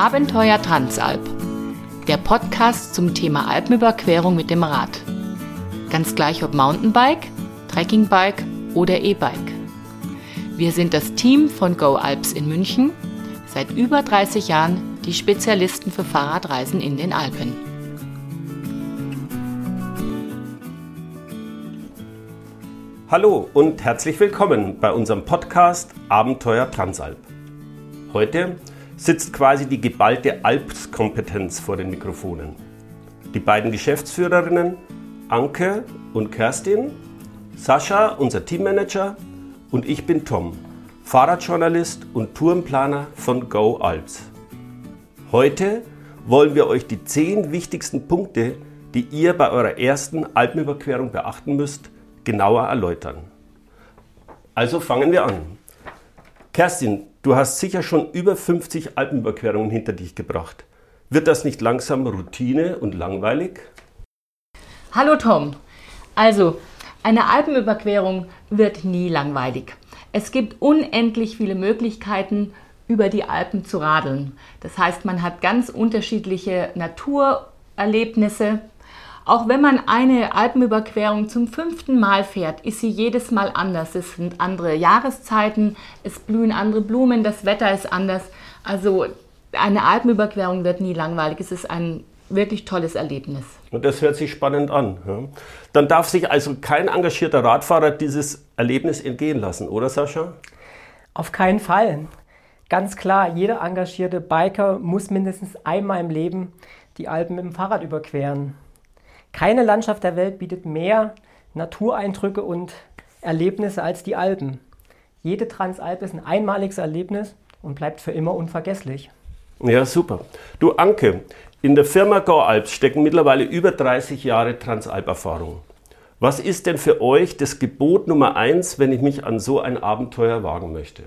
Abenteuer Transalp. Der Podcast zum Thema Alpenüberquerung mit dem Rad. Ganz gleich ob Mountainbike, Trekkingbike oder E-Bike. Wir sind das Team von Go Alps in München, seit über 30 Jahren die Spezialisten für Fahrradreisen in den Alpen. Hallo und herzlich willkommen bei unserem Podcast Abenteuer Transalp. Heute sitzt quasi die geballte Alpskompetenz vor den Mikrofonen. Die beiden Geschäftsführerinnen Anke und Kerstin, Sascha, unser Teammanager und ich bin Tom, Fahrradjournalist und Tourenplaner von Go Alps. Heute wollen wir euch die zehn wichtigsten Punkte, die ihr bei eurer ersten Alpenüberquerung beachten müsst, genauer erläutern. Also fangen wir an. Kerstin, du hast sicher schon über 50 Alpenüberquerungen hinter dich gebracht. Wird das nicht langsam Routine und langweilig? Hallo Tom. Also, eine Alpenüberquerung wird nie langweilig. Es gibt unendlich viele Möglichkeiten, über die Alpen zu radeln. Das heißt, man hat ganz unterschiedliche Naturerlebnisse, auch wenn man eine Alpenüberquerung zum fünften Mal fährt, ist sie jedes Mal anders. Es sind andere Jahreszeiten, es blühen andere Blumen, das Wetter ist anders. Also eine Alpenüberquerung wird nie langweilig. Es ist ein wirklich tolles Erlebnis. Und das hört sich spannend an. Ja. Dann darf sich also kein engagierter Radfahrer dieses Erlebnis entgehen lassen, oder Sascha? Auf keinen Fall. Ganz klar, jeder engagierte Biker muss mindestens einmal im Leben die Alpen mit dem Fahrrad überqueren. Keine Landschaft der Welt bietet mehr Natureindrücke und Erlebnisse als die Alpen. Jede Transalp ist ein einmaliges Erlebnis und bleibt für immer unvergesslich. Ja, super. Du Anke, in der Firma Go Alps stecken mittlerweile über 30 Jahre Transalp-Erfahrung. Was ist denn für euch das Gebot Nummer eins, wenn ich mich an so ein Abenteuer wagen möchte?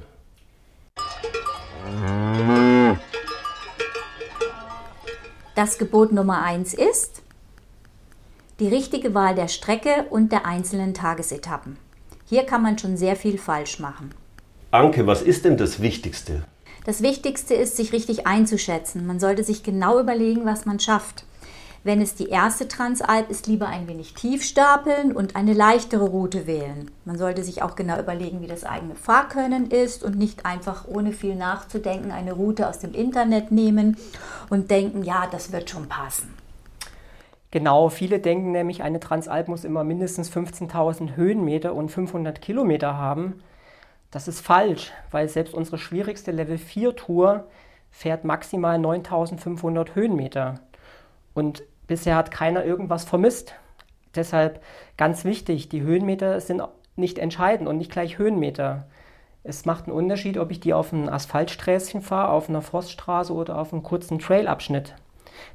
Das Gebot Nummer eins ist, die richtige Wahl der Strecke und der einzelnen Tagesetappen. Hier kann man schon sehr viel falsch machen. Anke, was ist denn das Wichtigste? Das Wichtigste ist, sich richtig einzuschätzen. Man sollte sich genau überlegen, was man schafft. Wenn es die erste Transalp ist, lieber ein wenig tief stapeln und eine leichtere Route wählen. Man sollte sich auch genau überlegen, wie das eigene Fahrkönnen ist und nicht einfach ohne viel nachzudenken eine Route aus dem Internet nehmen und denken, ja, das wird schon passen. Genau, viele denken nämlich, eine Transalp muss immer mindestens 15.000 Höhenmeter und 500 Kilometer haben. Das ist falsch, weil selbst unsere schwierigste Level 4 Tour fährt maximal 9.500 Höhenmeter. Und bisher hat keiner irgendwas vermisst. Deshalb ganz wichtig, die Höhenmeter sind nicht entscheidend und nicht gleich Höhenmeter. Es macht einen Unterschied, ob ich die auf einem Asphaltsträßchen fahre, auf einer Forststraße oder auf einem kurzen Trailabschnitt.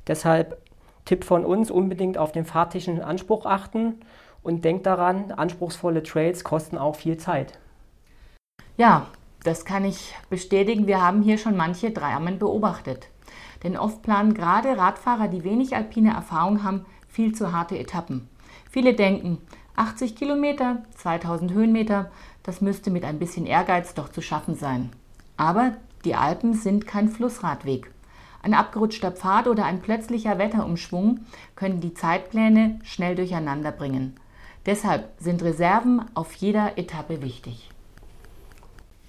Deshalb Tipp von uns, unbedingt auf den fahrtechnischen Anspruch achten und denkt daran, anspruchsvolle Trails kosten auch viel Zeit. Ja, das kann ich bestätigen. Wir haben hier schon manche Dramen beobachtet. Denn oft planen gerade Radfahrer, die wenig alpine Erfahrung haben, viel zu harte Etappen. Viele denken, 80 Kilometer, 2000 Höhenmeter, das müsste mit ein bisschen Ehrgeiz doch zu schaffen sein. Aber die Alpen sind kein Flussradweg. Ein abgerutschter Pfad oder ein plötzlicher Wetterumschwung können die Zeitpläne schnell durcheinander bringen. Deshalb sind Reserven auf jeder Etappe wichtig.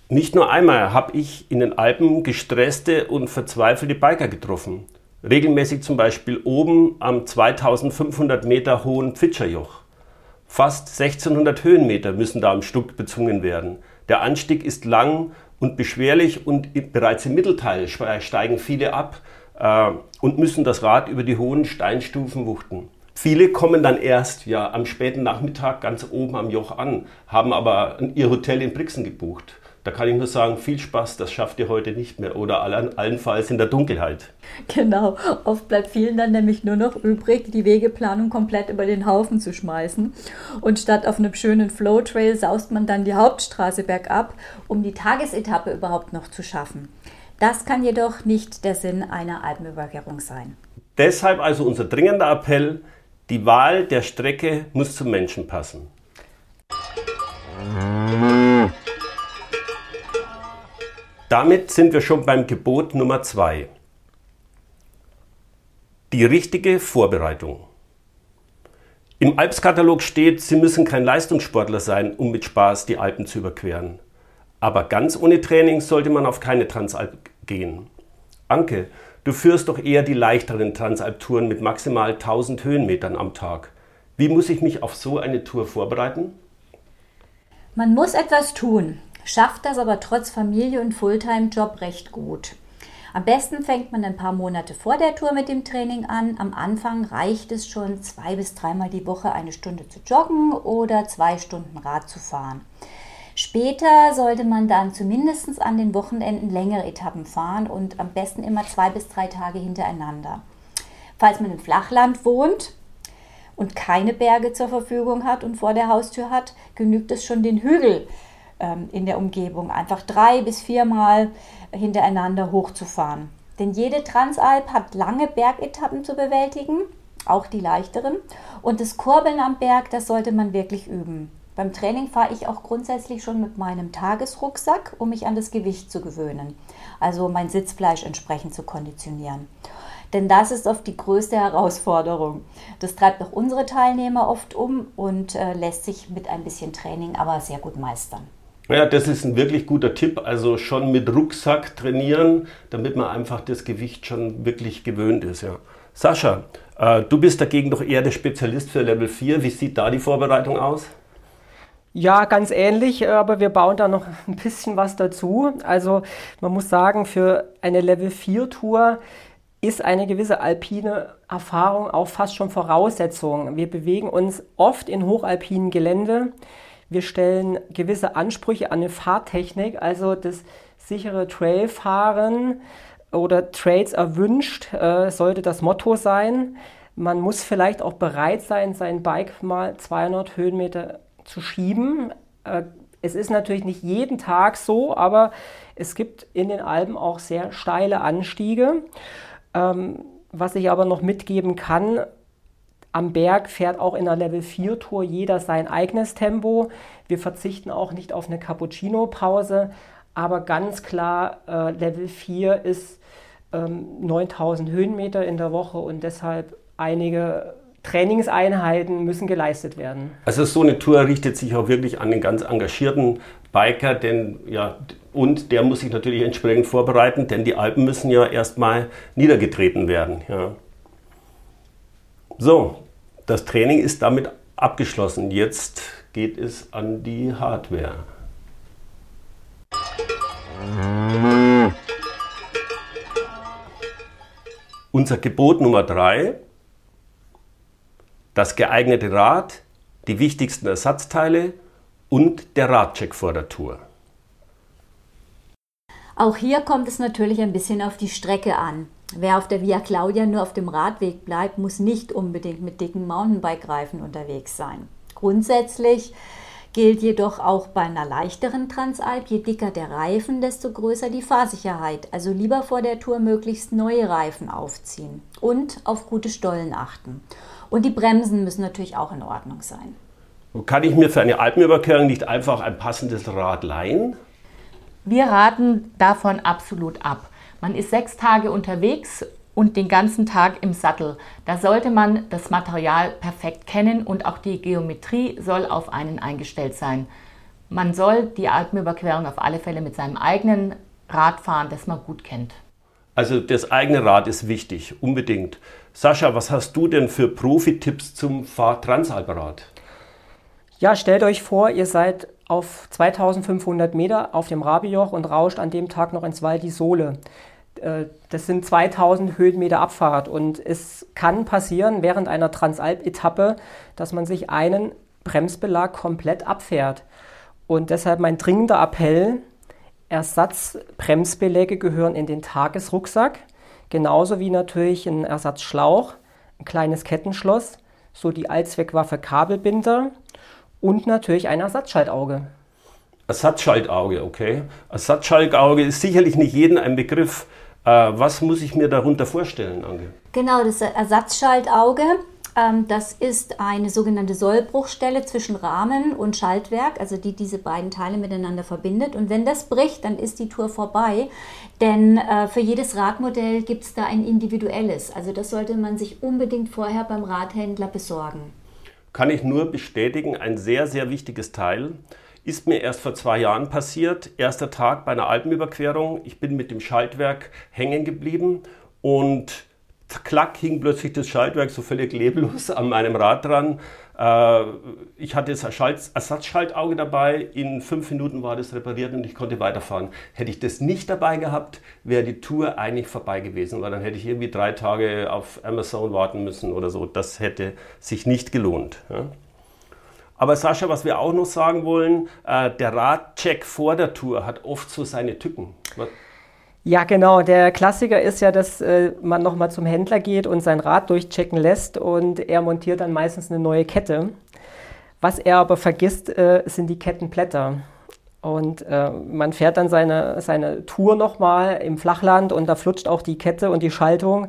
Nicht nur einmal habe ich in den Alpen gestresste und verzweifelte Biker getroffen. Regelmäßig zum Beispiel oben am 2500 Meter hohen Pfitscherjoch. Fast 1600 Höhenmeter müssen da am Stück bezwungen werden. Der Anstieg ist lang und beschwerlich und bereits im Mittelteil steigen viele ab äh, und müssen das Rad über die hohen Steinstufen wuchten. Viele kommen dann erst ja am späten Nachmittag ganz oben am Joch an, haben aber ihr Hotel in Brixen gebucht. Da kann ich nur sagen, viel Spaß, das schafft ihr heute nicht mehr oder allenfalls in der Dunkelheit. Genau, oft bleibt vielen dann nämlich nur noch übrig, die Wegeplanung komplett über den Haufen zu schmeißen. Und statt auf einem schönen Flowtrail saust man dann die Hauptstraße bergab, um die Tagesetappe überhaupt noch zu schaffen. Das kann jedoch nicht der Sinn einer Alpenüberquerung sein. Deshalb also unser dringender Appell, die Wahl der Strecke muss zum Menschen passen. Damit sind wir schon beim Gebot Nummer zwei. Die richtige Vorbereitung. Im Alpskatalog steht, Sie müssen kein Leistungssportler sein, um mit Spaß die Alpen zu überqueren. Aber ganz ohne Training sollte man auf keine Transalp gehen. Anke, du führst doch eher die leichteren Transalp-Touren mit maximal 1000 Höhenmetern am Tag. Wie muss ich mich auf so eine Tour vorbereiten? Man muss etwas tun, schafft das aber trotz Familie und Fulltime-Job recht gut. Am besten fängt man ein paar Monate vor der Tour mit dem Training an. Am Anfang reicht es schon, zwei bis dreimal die Woche eine Stunde zu joggen oder zwei Stunden Rad zu fahren. Später sollte man dann zumindest an den Wochenenden längere Etappen fahren und am besten immer zwei bis drei Tage hintereinander. Falls man im Flachland wohnt und keine Berge zur Verfügung hat und vor der Haustür hat, genügt es schon den Hügel in der Umgebung einfach drei bis viermal hintereinander hochzufahren. Denn jede Transalp hat lange Bergetappen zu bewältigen, auch die leichteren. Und das Kurbeln am Berg, das sollte man wirklich üben. Beim Training fahre ich auch grundsätzlich schon mit meinem Tagesrucksack, um mich an das Gewicht zu gewöhnen. Also mein Sitzfleisch entsprechend zu konditionieren. Denn das ist oft die größte Herausforderung. Das treibt auch unsere Teilnehmer oft um und äh, lässt sich mit ein bisschen Training aber sehr gut meistern. Ja, das ist ein wirklich guter Tipp. Also schon mit Rucksack trainieren, damit man einfach das Gewicht schon wirklich gewöhnt ist. Ja. Sascha, äh, du bist dagegen doch eher der Spezialist für Level 4. Wie sieht da die Vorbereitung aus? Ja, ganz ähnlich, aber wir bauen da noch ein bisschen was dazu. Also man muss sagen, für eine Level 4 Tour ist eine gewisse alpine Erfahrung auch fast schon Voraussetzung. Wir bewegen uns oft in hochalpinen Gelände. Wir stellen gewisse Ansprüche an eine Fahrtechnik, also das sichere Trailfahren oder Trails erwünscht, äh, sollte das Motto sein. Man muss vielleicht auch bereit sein, sein Bike mal 200 Höhenmeter zu schieben. Äh, es ist natürlich nicht jeden Tag so, aber es gibt in den Alpen auch sehr steile Anstiege. Ähm, was ich aber noch mitgeben kann, am Berg fährt auch in der Level 4 Tour jeder sein eigenes Tempo. Wir verzichten auch nicht auf eine Cappuccino-Pause, aber ganz klar, äh, Level 4 ist ähm, 9000 Höhenmeter in der Woche und deshalb einige Trainingseinheiten müssen geleistet werden. Also so eine Tour richtet sich auch wirklich an den ganz engagierten Biker, denn ja, und der muss sich natürlich entsprechend vorbereiten, denn die Alpen müssen ja erstmal niedergetreten werden. Ja. So, das Training ist damit abgeschlossen. Jetzt geht es an die Hardware. Unser Gebot Nummer drei: das geeignete Rad, die wichtigsten Ersatzteile und der Radcheck vor der Tour. Auch hier kommt es natürlich ein bisschen auf die Strecke an. Wer auf der Via Claudia nur auf dem Radweg bleibt, muss nicht unbedingt mit dicken Mountainbike-Reifen unterwegs sein. Grundsätzlich gilt jedoch auch bei einer leichteren Transalp, je dicker der Reifen, desto größer die Fahrsicherheit. Also lieber vor der Tour möglichst neue Reifen aufziehen und auf gute Stollen achten. Und die Bremsen müssen natürlich auch in Ordnung sein. Kann ich mir für eine Alpenüberquerung nicht einfach ein passendes Rad leihen? Wir raten davon absolut ab. Man ist sechs Tage unterwegs und den ganzen Tag im Sattel. Da sollte man das Material perfekt kennen und auch die Geometrie soll auf einen eingestellt sein. Man soll die Alpenüberquerung auf alle Fälle mit seinem eigenen Rad fahren, das man gut kennt. Also das eigene Rad ist wichtig, unbedingt. Sascha, was hast du denn für Profi-Tipps zum Fahrtransalperrad? Ja, stellt euch vor, ihr seid auf 2500 Meter auf dem Rabijoch und rauscht an dem Tag noch ins Val di Sole. Äh, das sind 2000 Höhenmeter Abfahrt und es kann passieren während einer Transalp-Etappe, dass man sich einen Bremsbelag komplett abfährt. Und deshalb mein dringender Appell, Ersatzbremsbeläge gehören in den Tagesrucksack, genauso wie natürlich ein Ersatzschlauch, ein kleines Kettenschloss, so die Allzweckwaffe Kabelbinder und natürlich ein Ersatzschaltauge. Ersatzschaltauge, okay. Ersatzschaltauge ist sicherlich nicht jedem ein Begriff. Äh, was muss ich mir darunter vorstellen, Ange? Genau, das Ersatzschaltauge Ähm, das ist eine sogenannte Sollbruchstelle zwischen Rahmen und Schaltwerk, also die diese beiden Teile miteinander verbindet. Und wenn das bricht, dann ist die Tour vorbei. Denn äh, für jedes Radmodell gibt es da ein individuelles. Also das sollte man sich unbedingt vorher beim Radhändler besorgen. Kann ich nur bestätigen, ein sehr, sehr wichtiges Teil. Ist mir erst vor zwei Jahren passiert. Erster Tag bei einer Alpenüberquerung. Ich bin mit dem Schaltwerk hängen geblieben und klack hing plötzlich das Schaltwerk so völlig leblos an meinem Rad dran. Äh, ich hatte das Ersatzschaltauge dabei. In fünf Minuten war das repariert und ich konnte weiterfahren. Hätte ich das nicht dabei gehabt, wäre die Tour eigentlich vorbei gewesen, weil dann hätte ich irgendwie drei Tage auf Amazon warten müssen oder so. Das hätte sich nicht gelohnt. Aber Sascha, was wir auch noch sagen wollen, äh, der Radcheck vor der Tour hat oft so seine Tücken. Ja, genau. Der Klassiker ist ja, dass äh, man nochmal zum Händler geht und sein Rad durchchecken lässt und er montiert dann meistens eine neue Kette. Was er aber vergisst, äh, sind die Kettenblätter. Und äh, man fährt dann seine, seine Tour nochmal im Flachland und da flutscht auch die Kette und die Schaltung.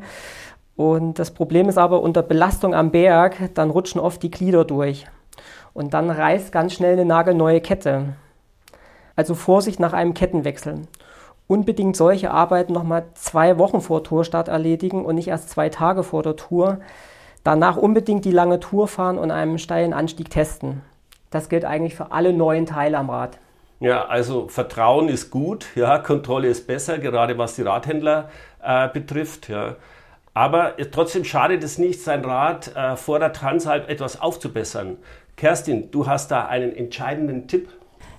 Und das Problem ist aber, unter Belastung am Berg, dann rutschen oft die Glieder durch. Und dann reißt ganz schnell eine nagelneue Kette. Also Vorsicht nach einem Kettenwechsel unbedingt solche Arbeiten nochmal zwei Wochen vor Tourstart erledigen und nicht erst zwei Tage vor der Tour. Danach unbedingt die lange Tour fahren und einen steilen Anstieg testen. Das gilt eigentlich für alle neuen Teile am Rad. Ja, also Vertrauen ist gut, ja, Kontrolle ist besser, gerade was die Radhändler äh, betrifft. Ja. Aber trotzdem schadet es nicht, sein Rad äh, vor der Transalp etwas aufzubessern. Kerstin, du hast da einen entscheidenden Tipp.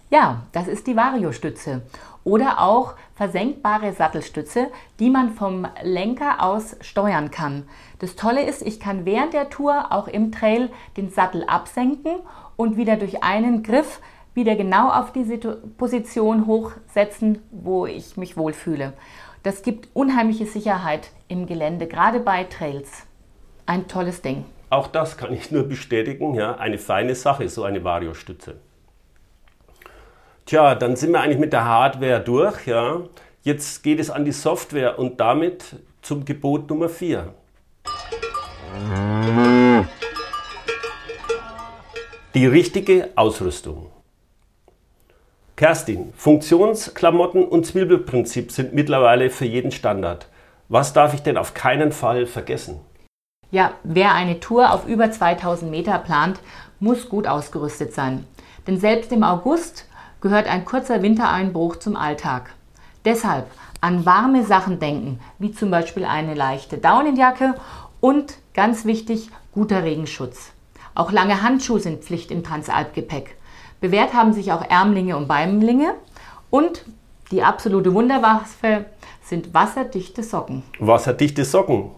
Ja, das ist die Variostütze oder auch versenkbare Sattelstütze, die man vom Lenker aus steuern kann. Das Tolle ist, ich kann während der Tour auch im Trail den Sattel absenken und wieder durch einen Griff wieder genau auf diese Position hochsetzen, wo ich mich wohlfühle. Das gibt unheimliche Sicherheit im Gelände, gerade bei Trails. Ein tolles Ding. Auch das kann ich nur bestätigen, ja, eine feine Sache, so eine Variostütze. Tja, dann sind wir eigentlich mit der Hardware durch. Ja. Jetzt geht es an die Software und damit zum Gebot Nummer 4. Die richtige Ausrüstung. Kerstin, Funktionsklamotten und Zwiebelprinzip sind mittlerweile für jeden Standard. Was darf ich denn auf keinen Fall vergessen? Ja, wer eine Tour auf über 2000 Meter plant, muss gut ausgerüstet sein. Denn selbst im August gehört ein kurzer Wintereinbruch zum Alltag. Deshalb an warme Sachen denken, wie zum Beispiel eine leichte Daunenjacke und ganz wichtig, guter Regenschutz. Auch lange Handschuhe sind Pflicht im Transalpgepäck. Bewährt haben sich auch Ärmlinge und Beimlinge und die absolute Wunderwaffe sind wasserdichte Socken. Wasserdichte Socken,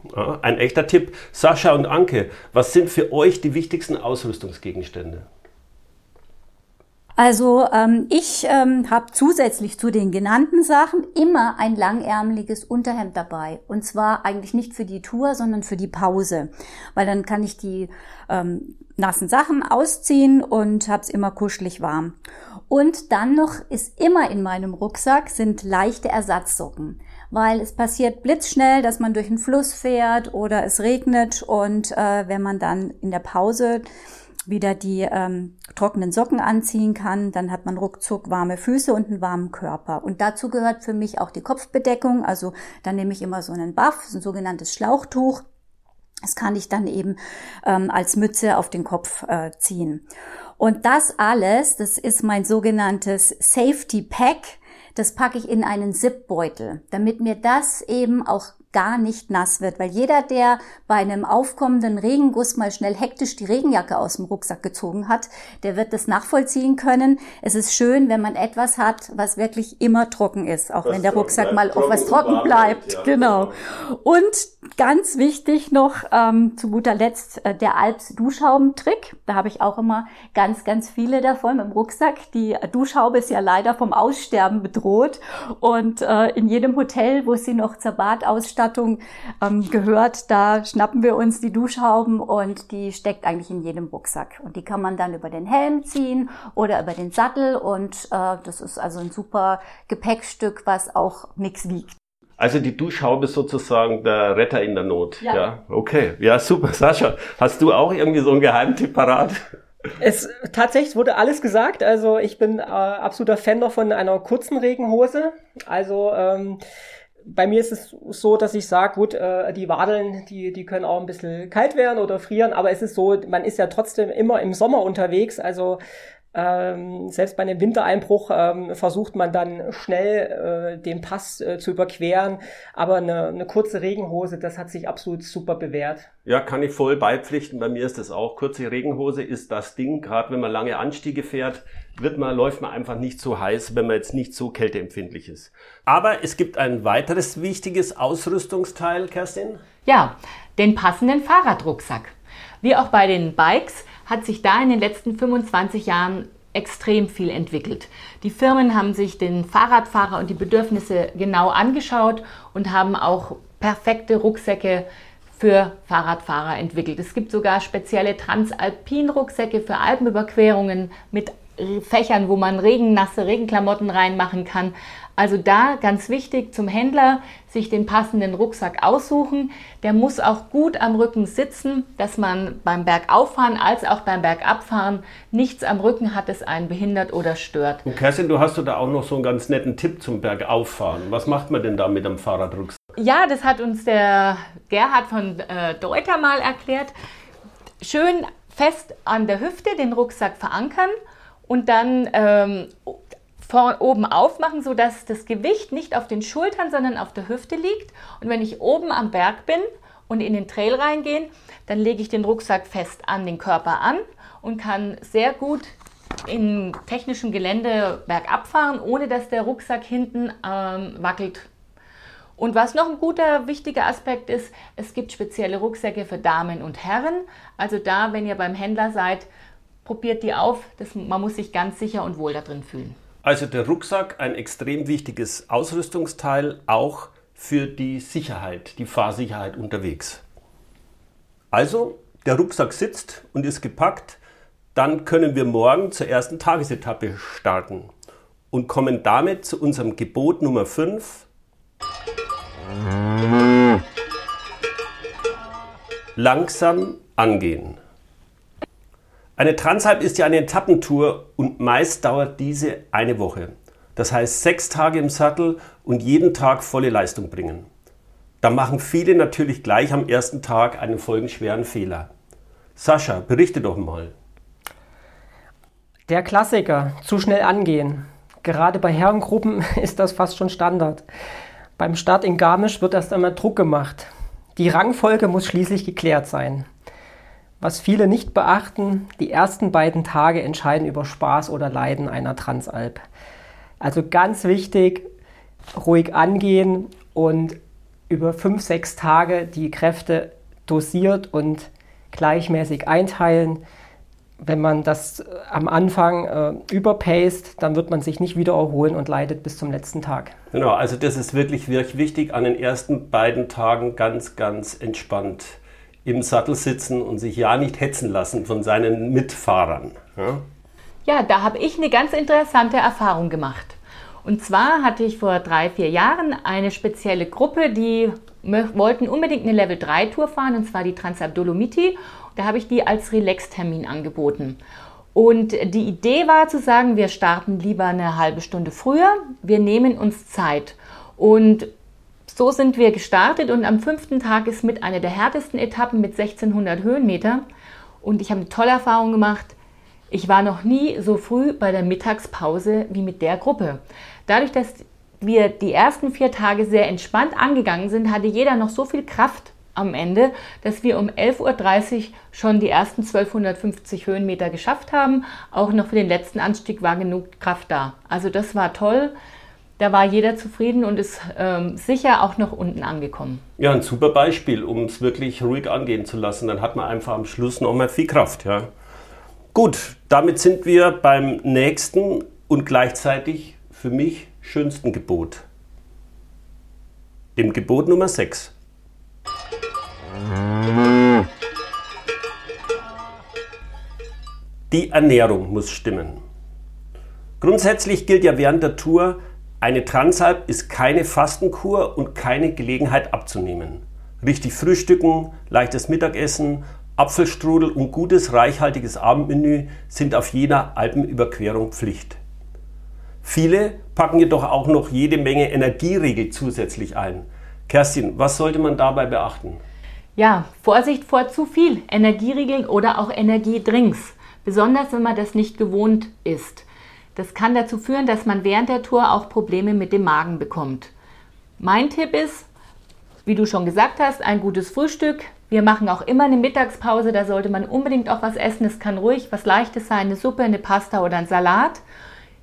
ein echter Tipp. Sascha und Anke, was sind für euch die wichtigsten Ausrüstungsgegenstände? Also ähm, ich ähm, habe zusätzlich zu den genannten Sachen immer ein langärmeliges Unterhemd dabei. Und zwar eigentlich nicht für die Tour, sondern für die Pause. Weil dann kann ich die ähm, nassen Sachen ausziehen und habe es immer kuschelig warm. Und dann noch ist immer in meinem Rucksack sind leichte Ersatzsocken weil es passiert blitzschnell, dass man durch einen Fluss fährt oder es regnet und äh, wenn man dann in der Pause wieder die ähm, trockenen Socken anziehen kann, dann hat man ruckzuck warme Füße und einen warmen Körper. Und dazu gehört für mich auch die Kopfbedeckung. Also dann nehme ich immer so einen Buff, ein sogenanntes Schlauchtuch. Das kann ich dann eben ähm, als Mütze auf den Kopf äh, ziehen. Und das alles, das ist mein sogenanntes Safety Pack. Das packe ich in einen Zipbeutel, damit mir das eben auch gar nicht nass wird, weil jeder, der bei einem aufkommenden Regenguss mal schnell hektisch die Regenjacke aus dem Rucksack gezogen hat, der wird das nachvollziehen können. Es ist schön, wenn man etwas hat, was wirklich immer trocken ist, auch was wenn der Rucksack mal auf was trocken bleibt. Ja, genau. genau. Und ganz wichtig noch ähm, zu guter Letzt äh, der Alps Duschhaubentrick. Da habe ich auch immer ganz, ganz viele davon im Rucksack. Die Duschhaube ist ja leider vom Aussterben bedroht und äh, in jedem Hotel, wo sie noch zur Badausstattung Ausstattung ähm, gehört, da schnappen wir uns die Duschhauben und die steckt eigentlich in jedem Rucksack. Und die kann man dann über den Helm ziehen oder über den Sattel und äh, das ist also ein super Gepäckstück, was auch nichts wiegt. Also die Duschhaube ist sozusagen der Retter in der Not. Ja. ja. Okay. Ja, super. Sascha, hast du auch irgendwie so einen Geheimtipp parat? Es tatsächlich wurde alles gesagt. Also ich bin äh, absoluter Fan noch von einer kurzen Regenhose. Also ähm, bei mir ist es so, dass ich sage, gut, äh, die Wadeln, die, die können auch ein bisschen kalt werden oder frieren, aber es ist so, man ist ja trotzdem immer im Sommer unterwegs. Also ähm, selbst bei einem Wintereinbruch ähm, versucht man dann schnell äh, den Pass äh, zu überqueren, aber eine, eine kurze Regenhose, das hat sich absolut super bewährt. Ja, kann ich voll beipflichten. Bei mir ist das auch. Kurze Regenhose ist das Ding. Gerade wenn man lange Anstiege fährt, wird man, läuft man einfach nicht so heiß, wenn man jetzt nicht so kälteempfindlich ist. Aber es gibt ein weiteres wichtiges Ausrüstungsteil, Kerstin. Ja, den passenden Fahrradrucksack. Wie auch bei den Bikes hat sich da in den letzten 25 Jahren extrem viel entwickelt. Die Firmen haben sich den Fahrradfahrer und die Bedürfnisse genau angeschaut und haben auch perfekte Rucksäcke für Fahrradfahrer entwickelt. Es gibt sogar spezielle Transalpin-Rucksäcke für Alpenüberquerungen mit Fächern, wo man regennasse Regenklamotten reinmachen kann. Also da ganz wichtig zum Händler, sich den passenden Rucksack aussuchen. Der muss auch gut am Rücken sitzen, dass man beim Bergauffahren als auch beim Bergabfahren nichts am Rücken hat, das einen behindert oder stört. Und Kerstin, du hast da auch noch so einen ganz netten Tipp zum Bergauffahren. Was macht man denn da mit dem Fahrradrucksack? Ja, das hat uns der Gerhard von äh, Deuter mal erklärt. Schön fest an der Hüfte den Rucksack verankern und dann ähm, vor, oben aufmachen, sodass das Gewicht nicht auf den Schultern, sondern auf der Hüfte liegt. Und wenn ich oben am Berg bin und in den Trail reingehen, dann lege ich den Rucksack fest an den Körper an und kann sehr gut in technischem Gelände bergab fahren, ohne dass der Rucksack hinten ähm, wackelt. Und was noch ein guter, wichtiger Aspekt ist, es gibt spezielle Rucksäcke für Damen und Herren. Also da, wenn ihr beim Händler seid, probiert die auf. Das, man muss sich ganz sicher und wohl da drin fühlen. Also der Rucksack ein extrem wichtiges Ausrüstungsteil, auch für die Sicherheit, die Fahrsicherheit unterwegs. Also, der Rucksack sitzt und ist gepackt, dann können wir morgen zur ersten Tagesetappe starten und kommen damit zu unserem Gebot Nummer 5. Langsam angehen. Eine Transalp ist ja eine Etappentour und meist dauert diese eine Woche. Das heißt sechs Tage im Sattel und jeden Tag volle Leistung bringen. Da machen viele natürlich gleich am ersten Tag einen folgenschweren Fehler. Sascha, berichte doch mal. Der Klassiker, zu schnell angehen. Gerade bei Herrengruppen ist das fast schon Standard. Beim Start in Garmisch wird erst einmal Druck gemacht. Die Rangfolge muss schließlich geklärt sein. Was viele nicht beachten, die ersten beiden Tage entscheiden über Spaß oder Leiden einer Transalp. Also ganz wichtig, ruhig angehen und über fünf, sechs Tage die Kräfte dosiert und gleichmäßig einteilen. Wenn man das am Anfang äh, überpaced, dann wird man sich nicht wieder erholen und leidet bis zum letzten Tag. Genau, also das ist wirklich, wirklich wichtig, an den ersten beiden Tagen ganz, ganz entspannt im Sattel sitzen und sich ja nicht hetzen lassen von seinen Mitfahrern. Ja, ja da habe ich eine ganz interessante Erfahrung gemacht. Und zwar hatte ich vor drei, vier Jahren eine spezielle Gruppe, die wollten unbedingt eine Level 3 Tour fahren, und zwar die Transalp Dolomiti. Da habe ich die als Relax-Termin angeboten. Und die Idee war zu sagen, wir starten lieber eine halbe Stunde früher, wir nehmen uns Zeit. Und so sind wir gestartet und am fünften Tag ist mit einer der härtesten Etappen mit 1600 Höhenmeter. Und ich habe eine tolle Erfahrung gemacht. Ich war noch nie so früh bei der Mittagspause wie mit der Gruppe. Dadurch, dass wir die ersten vier Tage sehr entspannt angegangen sind, hatte jeder noch so viel Kraft am Ende, dass wir um 11.30 Uhr schon die ersten 1250 Höhenmeter geschafft haben. Auch noch für den letzten Anstieg war genug Kraft da. Also das war toll. Da war jeder zufrieden und ist ähm, sicher auch noch unten angekommen. Ja, ein super Beispiel, um es wirklich ruhig angehen zu lassen. Dann hat man einfach am Schluss noch mal viel Kraft. Ja. Gut, damit sind wir beim nächsten und gleichzeitig für mich schönsten Gebot. Dem Gebot Nummer 6. Die Ernährung muss stimmen. Grundsätzlich gilt ja während der Tour, eine Transalp ist keine Fastenkur und keine Gelegenheit abzunehmen. Richtig frühstücken, leichtes Mittagessen, Apfelstrudel und gutes, reichhaltiges Abendmenü sind auf jeder Alpenüberquerung Pflicht. Viele packen jedoch auch noch jede Menge Energieriegel zusätzlich ein. Kerstin, was sollte man dabei beachten? Ja, Vorsicht vor zu viel Energieriegel oder auch Energiedrinks, besonders wenn man das nicht gewohnt ist. Das kann dazu führen, dass man während der Tour auch Probleme mit dem Magen bekommt. Mein Tipp ist, wie du schon gesagt hast, ein gutes Frühstück. Wir machen auch immer eine Mittagspause, da sollte man unbedingt auch was essen. Es kann ruhig was Leichtes sein, eine Suppe, eine Pasta oder ein Salat.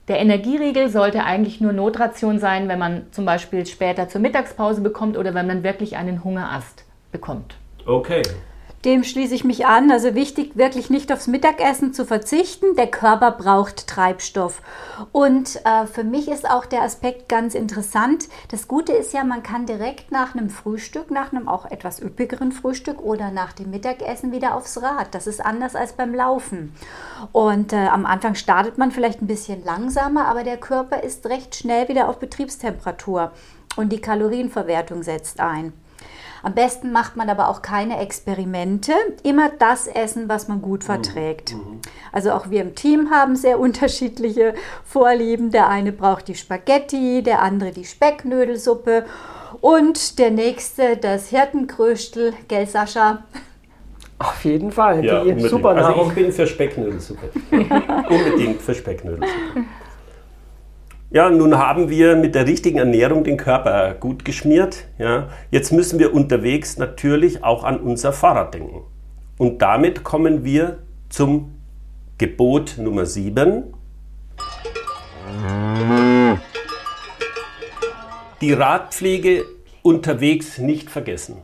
Der Energieriegel sollte eigentlich nur Notration sein, wenn man zum Beispiel später zur Mittagspause bekommt oder wenn man wirklich einen Hungerast bekommt. Okay. Dem schließe ich mich an. Also wichtig, wirklich nicht aufs Mittagessen zu verzichten. Der Körper braucht Treibstoff. Und äh, für mich ist auch der Aspekt ganz interessant. Das Gute ist ja, man kann direkt nach einem Frühstück, nach einem auch etwas üppigeren Frühstück oder nach dem Mittagessen wieder aufs Rad. Das ist anders als beim Laufen. Und äh, am Anfang startet man vielleicht ein bisschen langsamer, aber der Körper ist recht schnell wieder auf Betriebstemperatur und die Kalorienverwertung setzt ein. Am besten macht man aber auch keine Experimente. Immer das essen, was man gut verträgt. Mhm. Also auch wir im Team haben sehr unterschiedliche Vorlieben. Der eine braucht die Spaghetti, der andere die Specknödelsuppe und der nächste das Hirtenkröstel. Gell, Sascha? Auf jeden Fall, ja, die super Also ich bin für Specknödelsuppe. unbedingt für Specknödelsuppe. Ja, nun haben wir mit der richtigen Ernährung den Körper gut geschmiert. Ja. Jetzt müssen wir unterwegs natürlich auch an unser Fahrrad denken. Und damit kommen wir zum Gebot Nummer 7. Die Radpflege unterwegs nicht vergessen.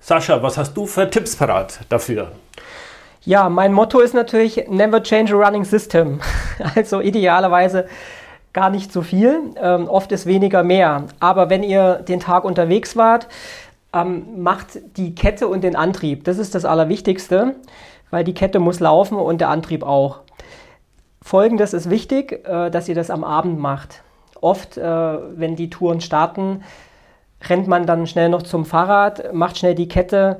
Sascha, was hast du für Tipps parat dafür? Ja, mein Motto ist natürlich Never change a running system. Also idealerweise gar nicht so viel. Ähm, oft ist weniger mehr. Aber wenn ihr den Tag unterwegs wart, ähm, macht die Kette und den Antrieb. Das ist das Allerwichtigste, weil die Kette muss laufen und der Antrieb auch. Folgendes ist wichtig, äh, dass ihr das am Abend macht. Oft, äh, wenn die Touren starten, rennt man dann schnell noch zum Fahrrad, macht schnell die Kette.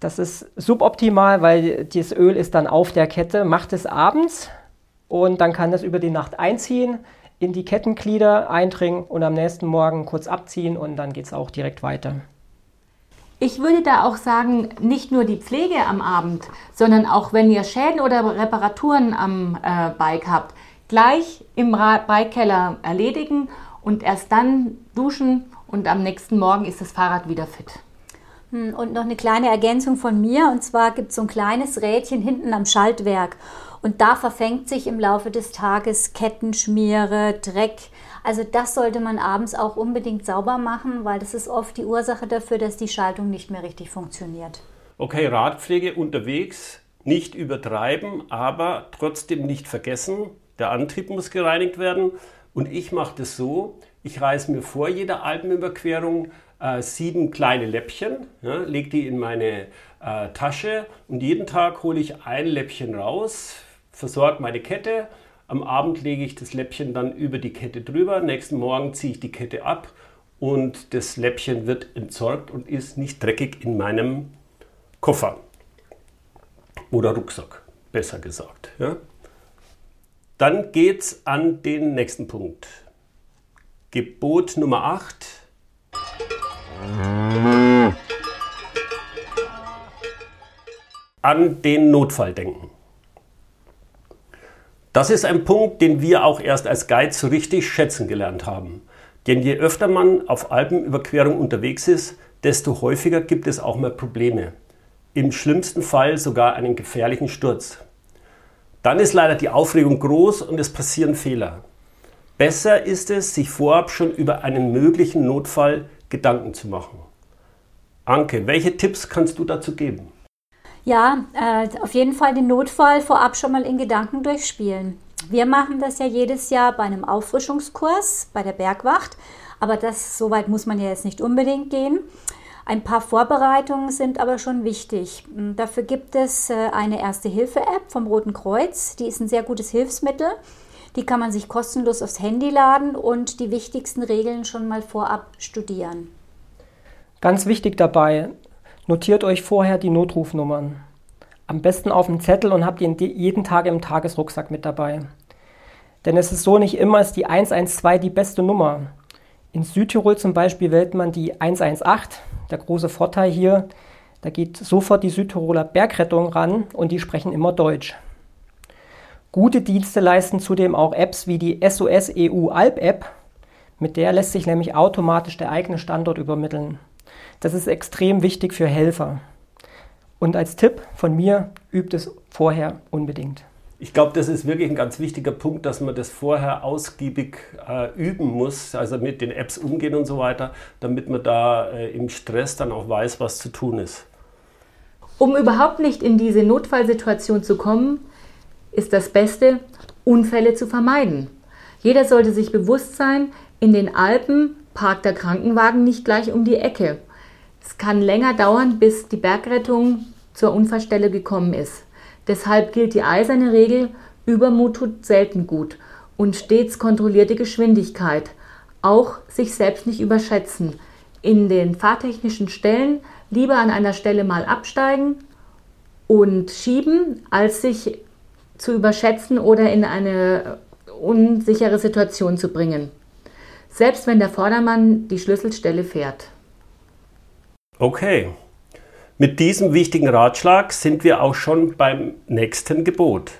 Das ist suboptimal, weil das Öl ist dann auf der Kette. Macht es abends und dann kann das über die Nacht einziehen in die Kettenglieder eindringen und am nächsten Morgen kurz abziehen und dann geht es auch direkt weiter. Ich würde da auch sagen, nicht nur die Pflege am Abend, sondern auch wenn ihr Schäden oder Reparaturen am äh, Bike habt, gleich im Bikekeller erledigen und erst dann duschen und am nächsten Morgen ist das Fahrrad wieder fit. Hm, und noch eine kleine Ergänzung von mir, und zwar gibt es so ein kleines Rädchen hinten am Schaltwerk. Und da verfängt sich im Laufe des Tages Kettenschmiere, Dreck. Also das sollte man abends auch unbedingt sauber machen, weil das ist oft die Ursache dafür, dass die Schaltung nicht mehr richtig funktioniert. Okay, Radpflege unterwegs, nicht übertreiben, aber trotzdem nicht vergessen, der Antrieb muss gereinigt werden. Und ich mache das so, ich reiße mir vor jeder Alpenüberquerung äh, sieben kleine Läppchen, ja, lege die in meine äh, Tasche und jeden Tag hole ich ein Läppchen raus, versorge meine Kette. Am Abend lege ich das Läppchen dann über die Kette drüber. Nächsten Morgen ziehe ich die Kette ab und das Läppchen wird entsorgt und ist nicht dreckig in meinem Koffer oder Rucksack, besser gesagt. Ja. Dann es an den nächsten Punkt. Gebot Nummer 8. An den Notfall denken. Das ist ein Punkt, den wir auch erst als Guide so richtig schätzen gelernt haben. Denn je öfter man auf Alpenüberquerung unterwegs ist, desto häufiger gibt es auch mal Probleme. Im schlimmsten Fall sogar einen gefährlichen Sturz. Dann ist leider die Aufregung groß und es passieren Fehler. Besser ist es, sich vorab schon über einen möglichen Notfall Gedanken zu machen. Anke, welche Tipps kannst du dazu geben? Ja, äh, auf jeden Fall den Notfall vorab schon mal in Gedanken durchspielen. Wir machen das ja jedes Jahr bei einem Auffrischungskurs bei der Bergwacht, aber das so weit muss man ja jetzt nicht unbedingt gehen. Ein paar Vorbereitungen sind aber schon wichtig. Hm, dafür gibt es äh, eine Erste-Hilfe-App vom Roten Kreuz. Die ist ein sehr gutes Hilfsmittel. Die kann man sich kostenlos aufs Handy laden und die wichtigsten Regeln schon mal vorab studieren. Ganz wichtig dabei, notiert euch vorher die Notrufnummern. Am besten auf dem Zettel und habt ihn jeden Tag im Tagesrucksack mit dabei. Denn es ist so nicht immer, ist die 112 die beste Nummer. In Südtirol zum Beispiel wählt man die 118. Der große Vorteil hier, da geht sofort die Südtiroler Bergrettung ran und die sprechen immer Deutsch. Gute Dienste leisten zudem auch Apps wie die SOS EU Alp App. Mit der lässt sich nämlich automatisch der eigene Standort übermitteln. Das ist extrem wichtig für Helfer. Und als Tipp von mir, übt es vorher unbedingt. Ich glaube, das ist wirklich ein ganz wichtiger Punkt, dass man das vorher ausgiebig äh, üben muss, also mit den Apps umgehen und so weiter, damit man da äh, im Stress dann auch weiß, was zu tun ist. Um überhaupt nicht in diese Notfallsituation zu kommen, ist das Beste, Unfälle zu vermeiden. Jeder sollte sich bewusst sein, in den Alpen parkt der Krankenwagen nicht gleich um die Ecke. Es kann länger dauern, bis die Bergrettung zur Unfallstelle gekommen ist. Deshalb gilt die eiserne Regel, Übermut tut selten gut und stets kontrollierte Geschwindigkeit. Auch sich selbst nicht überschätzen. In den fahrtechnischen Stellen lieber an einer Stelle mal absteigen und schieben, als sich zu überschätzen oder in eine unsichere Situation zu bringen. Selbst wenn der Vordermann die Schlüsselstelle fährt. Okay, mit diesem wichtigen Ratschlag sind wir auch schon beim nächsten Gebot.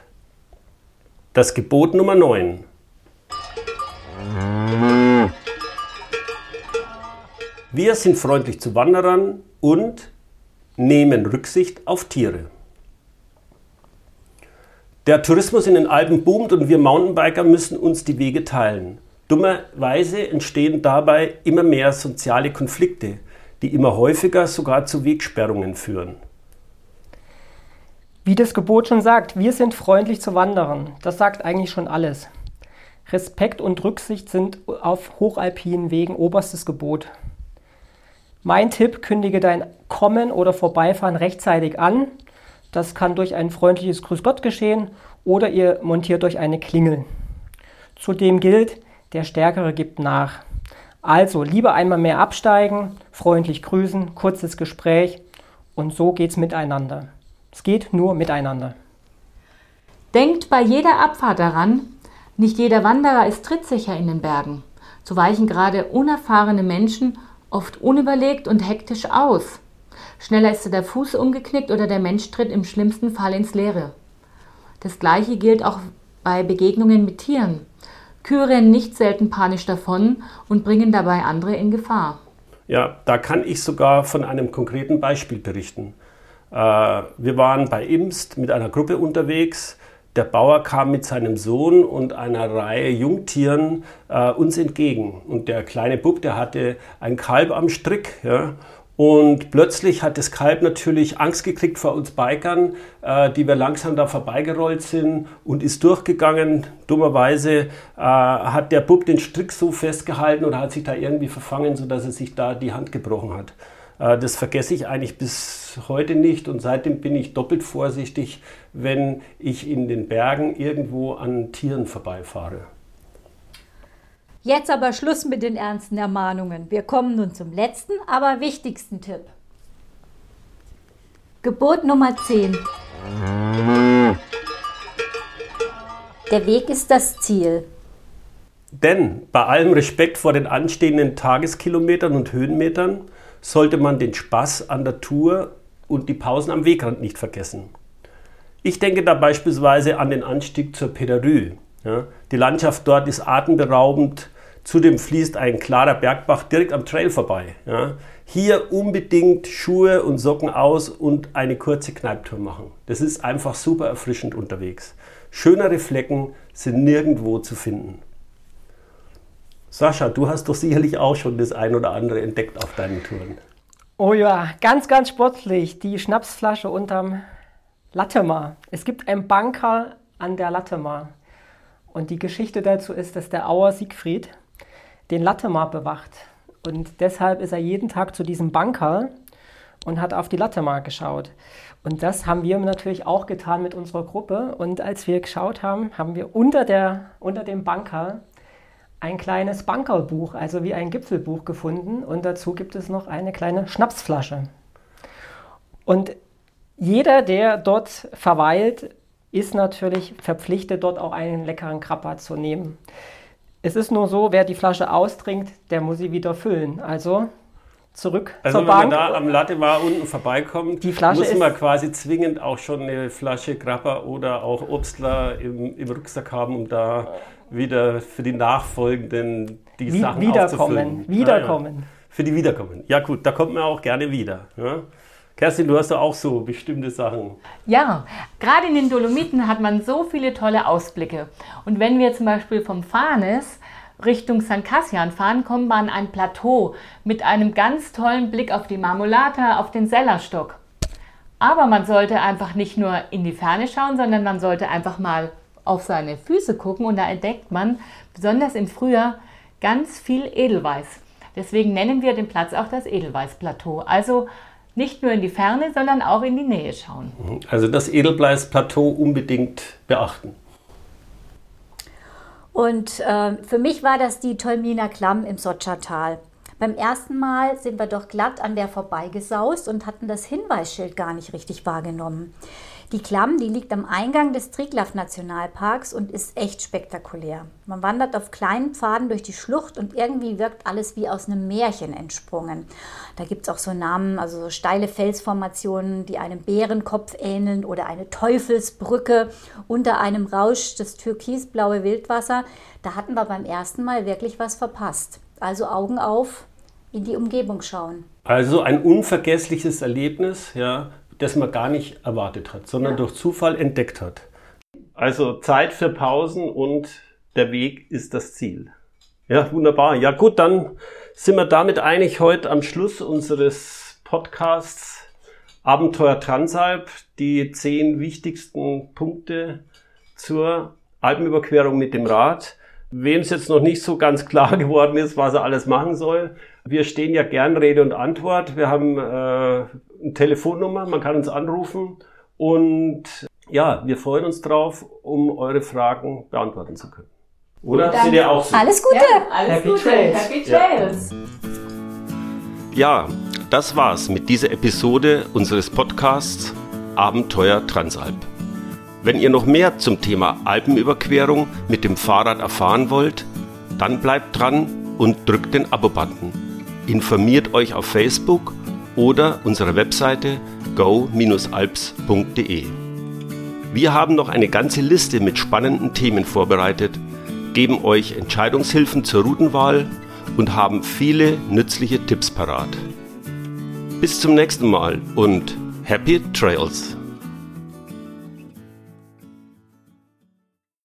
Das Gebot Nummer 9. Wir sind freundlich zu Wanderern und nehmen Rücksicht auf Tiere. Der Tourismus in den Alpen boomt und wir Mountainbiker müssen uns die Wege teilen. Dummerweise entstehen dabei immer mehr soziale Konflikte, die immer häufiger sogar zu Wegsperrungen führen. Wie das Gebot schon sagt, wir sind freundlich zu Wanderern. Das sagt eigentlich schon alles. Respekt und Rücksicht sind auf hochalpinen Wegen oberstes Gebot. Mein Tipp, kündige dein Kommen oder Vorbeifahren rechtzeitig an. Das kann durch ein freundliches Grüß Gott geschehen oder ihr montiert euch eine Klingel. Zudem gilt, der Stärkere gibt nach. Also lieber einmal mehr absteigen, freundlich grüßen, kurzes Gespräch und so geht's miteinander. Es geht nur miteinander. Denkt bei jeder Abfahrt daran, nicht jeder Wanderer ist trittsicher in den Bergen. So weichen gerade unerfahrene Menschen oft unüberlegt und hektisch aus. Schneller ist der Fuß umgeknickt oder der Mensch tritt im schlimmsten Fall ins Leere. Das gleiche gilt auch bei Begegnungen mit Tieren. Kühe rennen nicht selten panisch davon und bringen dabei andere in Gefahr. Ja, da kann ich sogar von einem konkreten Beispiel berichten. Äh, wir waren bei Imst mit einer Gruppe unterwegs. Der Bauer kam mit seinem Sohn und einer Reihe Jungtieren äh, uns entgegen. Und der kleine Bub, der hatte ein Kalb am Strick. Ja, und plötzlich hat das Kalb natürlich Angst gekriegt vor uns Bikern, äh, die wir langsam da vorbeigerollt sind und ist durchgegangen. Dummerweise äh, hat der Bub den Strick so festgehalten oder hat sich da irgendwie verfangen, sodass er sich da die Hand gebrochen hat. Äh, das vergesse ich eigentlich bis heute nicht und seitdem bin ich doppelt vorsichtig, wenn ich in den Bergen irgendwo an Tieren vorbeifahre. Jetzt aber Schluss mit den ernsten Ermahnungen. Wir kommen nun zum letzten, aber wichtigsten Tipp. Gebot Nummer 10. Der Weg ist das Ziel. Denn bei allem Respekt vor den anstehenden Tageskilometern und Höhenmetern sollte man den Spaß an der Tour und die Pausen am Wegrand nicht vergessen. Ich denke da beispielsweise an den Anstieg zur Pederü. Ja, die Landschaft dort ist atemberaubend, Zudem fließt ein klarer Bergbach direkt am Trail vorbei. Ja. Hier unbedingt Schuhe und Socken aus und eine kurze Kneiptour machen. Das ist einfach super erfrischend unterwegs. Schönere Flecken sind nirgendwo zu finden. Sascha, du hast doch sicherlich auch schon das ein oder andere entdeckt auf deinen Touren. Oh ja, ganz, ganz sportlich. Die Schnapsflasche unterm Lattemar. Es gibt einen Banker an der Lattemar. Und die Geschichte dazu ist, dass der Auer Siegfried den Lattemar bewacht. Und deshalb ist er jeden Tag zu diesem Banker und hat auf die Latte mal geschaut. Und das haben wir natürlich auch getan mit unserer Gruppe. Und als wir geschaut haben, haben wir unter, der, unter dem Banker ein kleines Bankerbuch, also wie ein Gipfelbuch gefunden. Und dazu gibt es noch eine kleine Schnapsflasche. Und jeder, der dort verweilt, ist natürlich verpflichtet, dort auch einen leckeren Krapper zu nehmen. Es ist nur so, wer die Flasche austrinkt, der muss sie wieder füllen. Also zurück also zur Bank. wenn man da am Latte war unten vorbeikommt, Die Flasche muss man quasi zwingend auch schon eine Flasche Grappa oder auch Obstler im, im Rucksack haben, um da wieder für die nachfolgenden die Wie- Sachen wiederkommen, aufzufüllen. wiederkommen. Ah, ja. Für die Wiederkommen. Ja gut, da kommt man auch gerne wieder. Ja? Kerstin, du hast ja auch so bestimmte Sachen. Ja, gerade in den Dolomiten hat man so viele tolle Ausblicke. Und wenn wir zum Beispiel vom Farnes Richtung St. Cassian fahren, kommen wir an ein Plateau mit einem ganz tollen Blick auf die Marmolata, auf den Sellerstock. Aber man sollte einfach nicht nur in die Ferne schauen, sondern man sollte einfach mal auf seine Füße gucken und da entdeckt man besonders im Frühjahr ganz viel Edelweiß. Deswegen nennen wir den Platz auch das Edelweißplateau. Also nicht nur in die Ferne, sondern auch in die Nähe schauen. Also das Edelbleiß-Plateau unbedingt beachten. Und äh, für mich war das die Tolminer Klamm im Sotschertal. Beim ersten Mal sind wir doch glatt an der vorbeigesaust und hatten das Hinweisschild gar nicht richtig wahrgenommen. Die Klamm, die liegt am Eingang des Triglav Nationalparks und ist echt spektakulär. Man wandert auf kleinen Pfaden durch die Schlucht und irgendwie wirkt alles wie aus einem Märchen entsprungen. Da gibt es auch so Namen, also so steile Felsformationen, die einem Bärenkopf ähneln oder eine Teufelsbrücke unter einem Rausch das türkisblaue Wildwasser. Da hatten wir beim ersten Mal wirklich was verpasst. Also Augen auf, in die Umgebung schauen. Also ein unvergessliches Erlebnis, ja, das man gar nicht erwartet hat, sondern durch Zufall entdeckt hat. Also Zeit für Pausen und der Weg ist das Ziel. Ja, wunderbar. Ja gut, dann sind wir damit einig heute am Schluss unseres Podcasts Abenteuer Transalp, die zehn wichtigsten Punkte zur Alpenüberquerung mit dem Rad. Wem es jetzt noch nicht so ganz klar geworden ist, was er alles machen soll, wir stehen ja gern Rede und Antwort. Wir haben äh, eine Telefonnummer, man kann uns anrufen und ja, wir freuen uns drauf, um eure Fragen beantworten zu können. Oder? Seht ihr auch so? Alles Gute! alles Happy Gute. Trails. Happy Trails. Ja, das war's mit dieser Episode unseres Podcasts Abenteuer Transalp. Wenn ihr noch mehr zum Thema Alpenüberquerung mit dem Fahrrad erfahren wollt, dann bleibt dran und drückt den Abo-Button. Informiert euch auf Facebook oder unserer Webseite go-alps.de. Wir haben noch eine ganze Liste mit spannenden Themen vorbereitet, geben euch Entscheidungshilfen zur Routenwahl und haben viele nützliche Tipps parat. Bis zum nächsten Mal und Happy Trails!